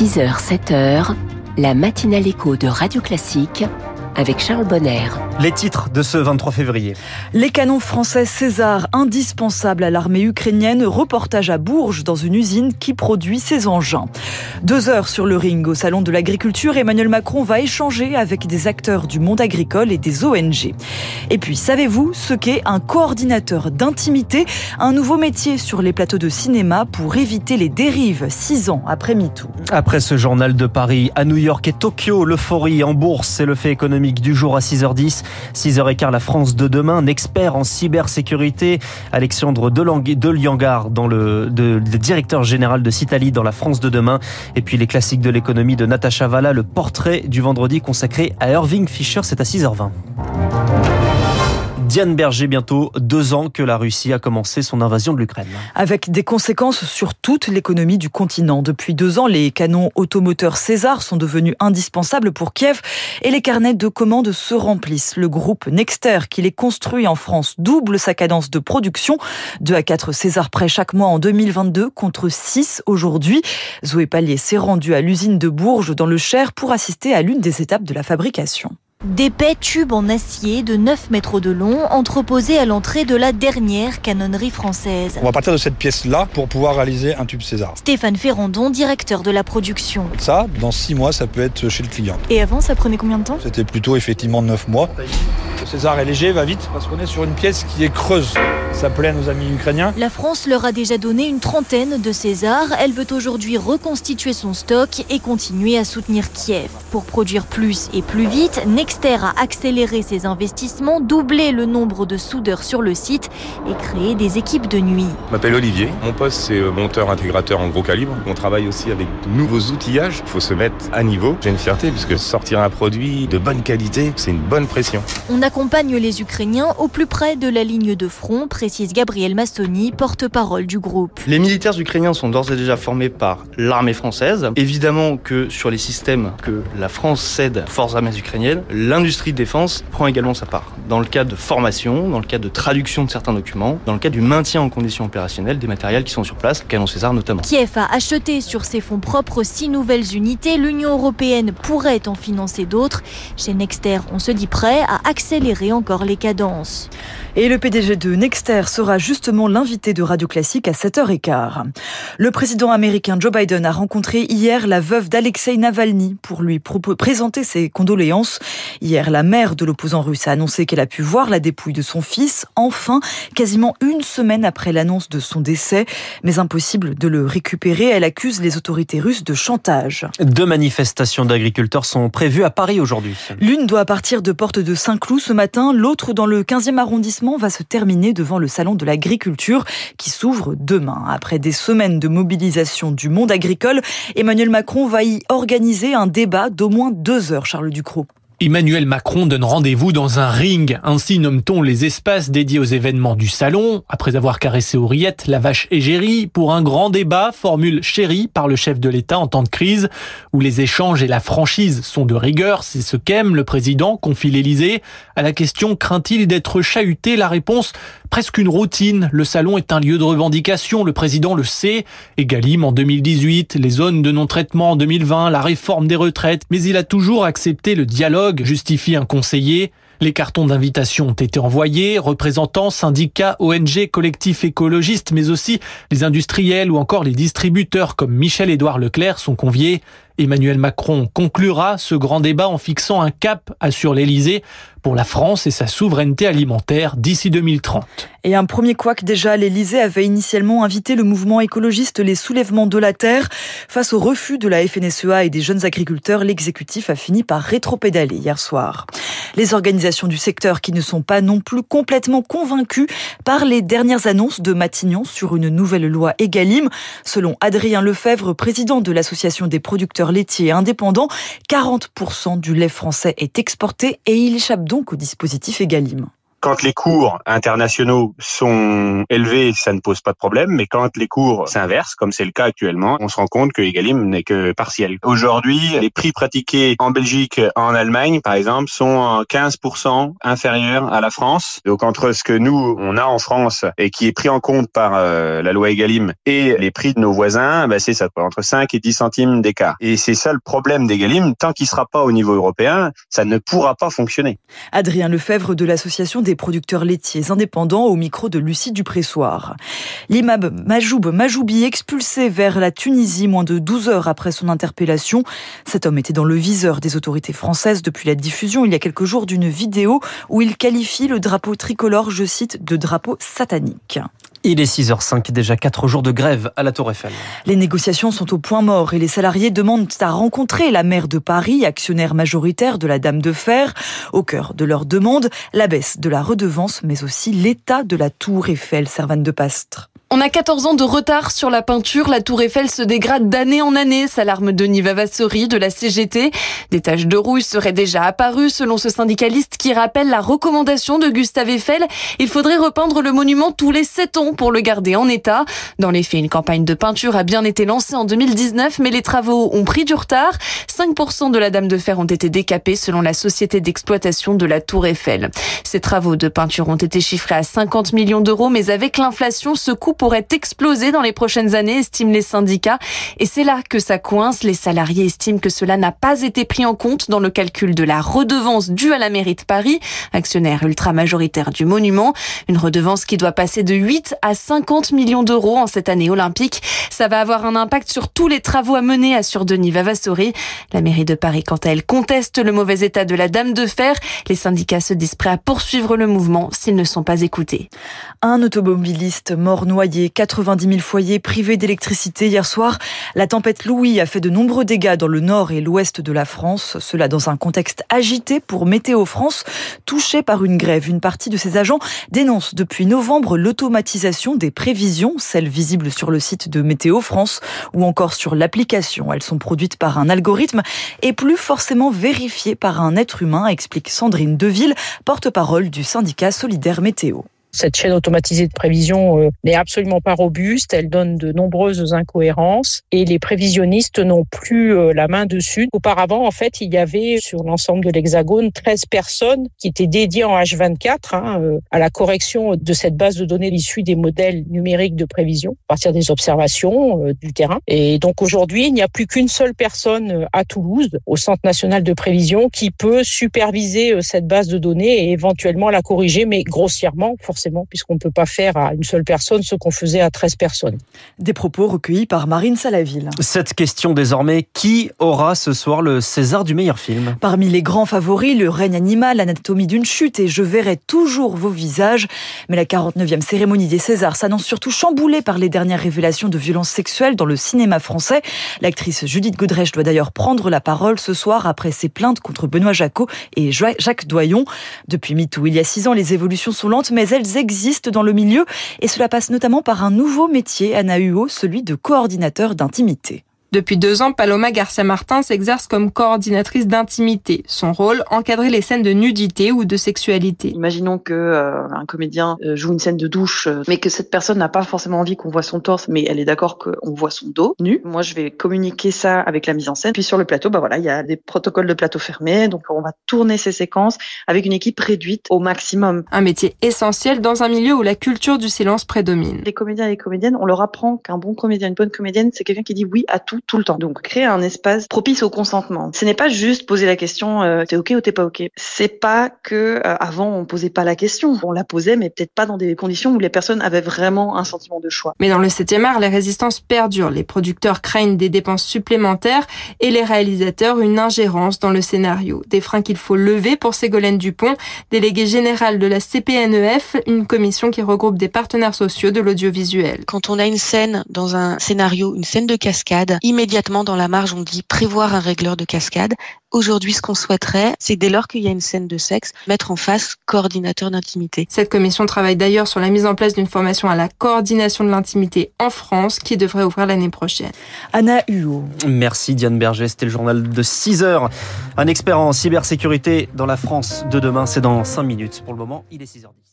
6h, 7h, la matinale écho de Radio Classique avec Charles Bonner. Les titres de ce 23 février. Les canons français César, indispensables à l'armée ukrainienne, reportage à Bourges dans une usine qui produit ces engins. Deux heures sur le ring au Salon de l'Agriculture, Emmanuel Macron va échanger avec des acteurs du monde agricole et des ONG. Et puis, savez-vous ce qu'est un coordinateur d'intimité? Un nouveau métier sur les plateaux de cinéma pour éviter les dérives six ans après MeToo. Après ce journal de Paris, à New York et Tokyo, l'euphorie en bourse, c'est le fait économique du jour à 6h10. 6h15, la France de demain, un expert en cybersécurité, Alexandre Deliangar, dans le, le directeur général de Citali dans la France de demain. Et puis les classiques de l'économie de Natacha Valla, le portrait du vendredi consacré à Irving Fisher, c'est à 6h20. Diane Berger, bientôt deux ans que la Russie a commencé son invasion de l'Ukraine. Avec des conséquences sur toute l'économie du continent. Depuis deux ans, les canons automoteurs César sont devenus indispensables pour Kiev et les carnets de commandes se remplissent. Le groupe Nexter, qui les construit en France, double sa cadence de production. Deux à quatre César près chaque mois en 2022 contre 6 aujourd'hui. Zoé Pallier s'est rendu à l'usine de Bourges dans le Cher pour assister à l'une des étapes de la fabrication. D'épais tubes en acier de 9 mètres de long entreposés à l'entrée de la dernière canonnerie française. On va partir de cette pièce-là pour pouvoir réaliser un tube César. Stéphane Ferrandon, directeur de la production. Ça, dans 6 mois, ça peut être chez le client. Et avant, ça prenait combien de temps? C'était plutôt effectivement 9 mois. Le César est léger, va vite, parce qu'on est sur une pièce qui est creuse. Ça plaît à nos amis ukrainiens. La France leur a déjà donné une trentaine de Césars. Elle veut aujourd'hui reconstituer son stock et continuer à soutenir Kiev. Pour produire plus et plus vite, A accéléré ses investissements, doublé le nombre de soudeurs sur le site et créé des équipes de nuit. Je m'appelle Olivier. Mon poste, c'est monteur intégrateur en gros calibre. On travaille aussi avec de nouveaux outillages. Il faut se mettre à niveau. J'ai une fierté puisque sortir un produit de bonne qualité, c'est une bonne pression. On accompagne les Ukrainiens au plus près de la ligne de front, précise Gabriel Massoni, porte-parole du groupe. Les militaires ukrainiens sont d'ores et déjà formés par l'armée française. Évidemment que sur les systèmes que la France cède aux forces armées ukrainiennes, l'industrie de défense prend également sa part. Dans le cas de formation, dans le cas de traduction de certains documents, dans le cas du maintien en condition opérationnelle des matériels qui sont sur place, canon César notamment. Kiev a acheté sur ses fonds propres six nouvelles unités. L'Union européenne pourrait en financer d'autres. Chez Nexter, on se dit prêt à accélérer encore les cadences. Et le PDG de Nexter sera justement l'invité de Radio Classique à 7h15. Le président américain Joe Biden a rencontré hier la veuve d'Alexei Navalny pour lui présenter ses condoléances. Hier, la mère de l'opposant russe a annoncé qu'elle a pu voir la dépouille de son fils, enfin, quasiment une semaine après l'annonce de son décès. Mais impossible de le récupérer. Elle accuse les autorités russes de chantage. Deux manifestations d'agriculteurs sont prévues à Paris aujourd'hui. L'une doit partir de Porte de Saint-Cloud ce matin, l'autre dans le 15e arrondissement va se terminer devant le salon de l'agriculture qui s'ouvre demain. Après des semaines de mobilisation du monde agricole, Emmanuel Macron va y organiser un débat d'au moins deux heures, Charles Ducrot. Emmanuel Macron donne rendez-vous dans un ring. Ainsi nomme-t-on les espaces dédiés aux événements du salon. Après avoir caressé Auriette, la vache égérie, pour un grand débat, formule chérie par le chef de l'État en temps de crise, où les échanges et la franchise sont de rigueur. C'est ce qu'aime le président, confie l'Élysée. À la question craint-il d'être chahuté La réponse presque une routine. Le salon est un lieu de revendication, le président le sait. Egalim en 2018, les zones de non-traitement en 2020, la réforme des retraites, mais il a toujours accepté le dialogue, justifie un conseiller. Les cartons d'invitation ont été envoyés, représentants, syndicats, ONG, collectifs écologistes, mais aussi les industriels ou encore les distributeurs comme Michel-Édouard Leclerc sont conviés. Emmanuel Macron conclura ce grand débat en fixant un cap, assure l'Élysée, pour la France et sa souveraineté alimentaire d'ici 2030. Et un premier couac déjà, l'Élysée avait initialement invité le mouvement écologiste Les Soulèvements de la Terre. Face au refus de la FNSEA et des jeunes agriculteurs, l'exécutif a fini par rétropédaler hier soir. Les organisations du secteur qui ne sont pas non plus complètement convaincues par les dernières annonces de Matignon sur une nouvelle loi Egalim. Selon Adrien Lefebvre, président de l'Association des producteurs laitiers indépendants, 40% du lait français est exporté et il échappe donc au dispositif Egalim. Quand les cours internationaux sont élevés, ça ne pose pas de problème, mais quand les cours s'inversent, comme c'est le cas actuellement, on se rend compte que Egalim n'est que partiel. Aujourd'hui, les prix pratiqués en Belgique, en Allemagne, par exemple, sont 15% inférieurs à la France. Donc entre ce que nous, on a en France et qui est pris en compte par euh, la loi Egalim et les prix de nos voisins, bah c'est ça, entre 5 et 10 centimes d'écart. Et c'est ça le problème d'Egalim. Tant qu'il sera pas au niveau européen, ça ne pourra pas fonctionner. Adrien Lefebvre de l'Association producteurs laitiers indépendants au micro de Lucie Dupressoir. L'imam Majoub Majoubi expulsé vers la Tunisie moins de 12 heures après son interpellation. Cet homme était dans le viseur des autorités françaises depuis la diffusion il y a quelques jours d'une vidéo où il qualifie le drapeau tricolore, je cite, de drapeau satanique. Il est 6h05, déjà 4 jours de grève à la Tour Eiffel. Les négociations sont au point mort et les salariés demandent à rencontrer la maire de Paris, actionnaire majoritaire de la Dame de Fer. Au cœur de leur demande, la baisse de la redevance, mais aussi l'état de la Tour Eiffel, Servane de Pastre. On a 14 ans de retard sur la peinture. La Tour Eiffel se dégrade d'année en année, s'alarme Denis Vavassori de la CGT. Des taches de rouille seraient déjà apparues selon ce syndicaliste qui rappelle la recommandation de Gustave Eiffel. Il faudrait repeindre le monument tous les 7 ans pour le garder en état. Dans les faits, une campagne de peinture a bien été lancée en 2019, mais les travaux ont pris du retard. 5% de la Dame de Fer ont été décapés selon la société d'exploitation de la Tour Eiffel. Ces travaux de peinture ont été chiffrés à 50 millions d'euros, mais avec l'inflation, ce coût pourrait exploser dans les prochaines années, estiment les syndicats. Et c'est là que ça coince. Les salariés estiment que cela n'a pas été pris en compte dans le calcul de la redevance due à la mairie de Paris, actionnaire ultra majoritaire du monument. Une redevance qui doit passer de 8 à 50 millions d'euros en cette année olympique. Ça va avoir un impact sur tous les travaux à mener, assure Denis Vavassori. La mairie de Paris, quant à elle, conteste le mauvais état de la Dame de Fer. Les syndicats se disent prêts à poursuivre le mouvement s'ils ne sont pas écoutés. Un automobiliste mort noyé 90 000 foyers privés d'électricité hier soir. La tempête Louis a fait de nombreux dégâts dans le nord et l'ouest de la France. Cela dans un contexte agité pour Météo France, touché par une grève. Une partie de ses agents dénonce depuis novembre l'automatisation des prévisions, celles visibles sur le site de Météo France ou encore sur l'application. Elles sont produites par un algorithme et plus forcément vérifiées par un être humain, explique Sandrine Deville, porte-parole du syndicat Solidaire Météo. Cette chaîne automatisée de prévision euh, n'est absolument pas robuste, elle donne de nombreuses incohérences et les prévisionnistes n'ont plus euh, la main dessus. Auparavant, en fait, il y avait sur l'ensemble de l'Hexagone 13 personnes qui étaient dédiées en H24 hein, euh, à la correction de cette base de données issue des modèles numériques de prévision à partir des observations du terrain. Et donc aujourd'hui, il n'y a plus qu'une seule personne à Toulouse, au Centre national de prévision, qui peut superviser cette base de données et éventuellement la corriger, mais grossièrement, forcément puisqu'on ne peut pas faire à une seule personne ce qu'on faisait à 13 personnes. Des propos recueillis par Marine Salaville. Cette question désormais, qui aura ce soir le César du meilleur film? Parmi les grands favoris, Le règne animal, L'anatomie d'une chute et Je verrai toujours vos visages. Mais la 49e cérémonie des Césars s'annonce surtout chamboulée par les dernières révélations de violences sexuelles dans le cinéma français. L'actrice Judith Godrèche doit d'ailleurs prendre la parole ce soir après ses plaintes contre Benoît Jacot et Jacques Doyon. Depuis MeToo, il y a six ans, les évolutions sont lentes, mais elles existent dans le milieu et cela passe notamment par un nouveau métier, Anna Huot, celui de coordinateur d'intimité. Depuis deux ans, Paloma Garcia Martin s'exerce comme coordinatrice d'intimité. Son rôle, encadrer les scènes de nudité ou de sexualité. Imaginons que euh, un comédien euh, joue une scène de douche, euh, mais que cette personne n'a pas forcément envie qu'on voit son torse, mais elle est d'accord qu'on voit son dos nu. Moi, je vais communiquer ça avec la mise en scène. Puis sur le plateau, bah voilà, il y a des protocoles de plateau fermés, donc on va tourner ces séquences avec une équipe réduite au maximum. Un métier essentiel dans un milieu où la culture du silence prédomine. Les comédiens et les comédiennes, on leur apprend qu'un bon comédien, une bonne comédienne, c'est quelqu'un qui dit oui à tout tout le temps. Donc créer un espace propice au consentement. Ce n'est pas juste poser la question euh, t'es ok ou t'es pas ok. C'est pas que euh, avant on posait pas la question, on la posait mais peut-être pas dans des conditions où les personnes avaient vraiment un sentiment de choix. Mais dans le 7e art, les résistances perdurent. Les producteurs craignent des dépenses supplémentaires et les réalisateurs une ingérence dans le scénario. Des freins qu'il faut lever pour Ségolène Dupont, déléguée générale de la CPNEF, une commission qui regroupe des partenaires sociaux de l'audiovisuel. Quand on a une scène dans un scénario, une scène de cascade, immédiatement dans la marge, on dit prévoir un régleur de cascade. Aujourd'hui, ce qu'on souhaiterait, c'est dès lors qu'il y a une scène de sexe, mettre en face coordinateur d'intimité. Cette commission travaille d'ailleurs sur la mise en place d'une formation à la coordination de l'intimité en France qui devrait ouvrir l'année prochaine. Anna Huot. Merci Diane Berger, c'était le journal de 6 heures. Un expert en cybersécurité dans la France de demain, c'est dans 5 minutes. Pour le moment, il est 6h10.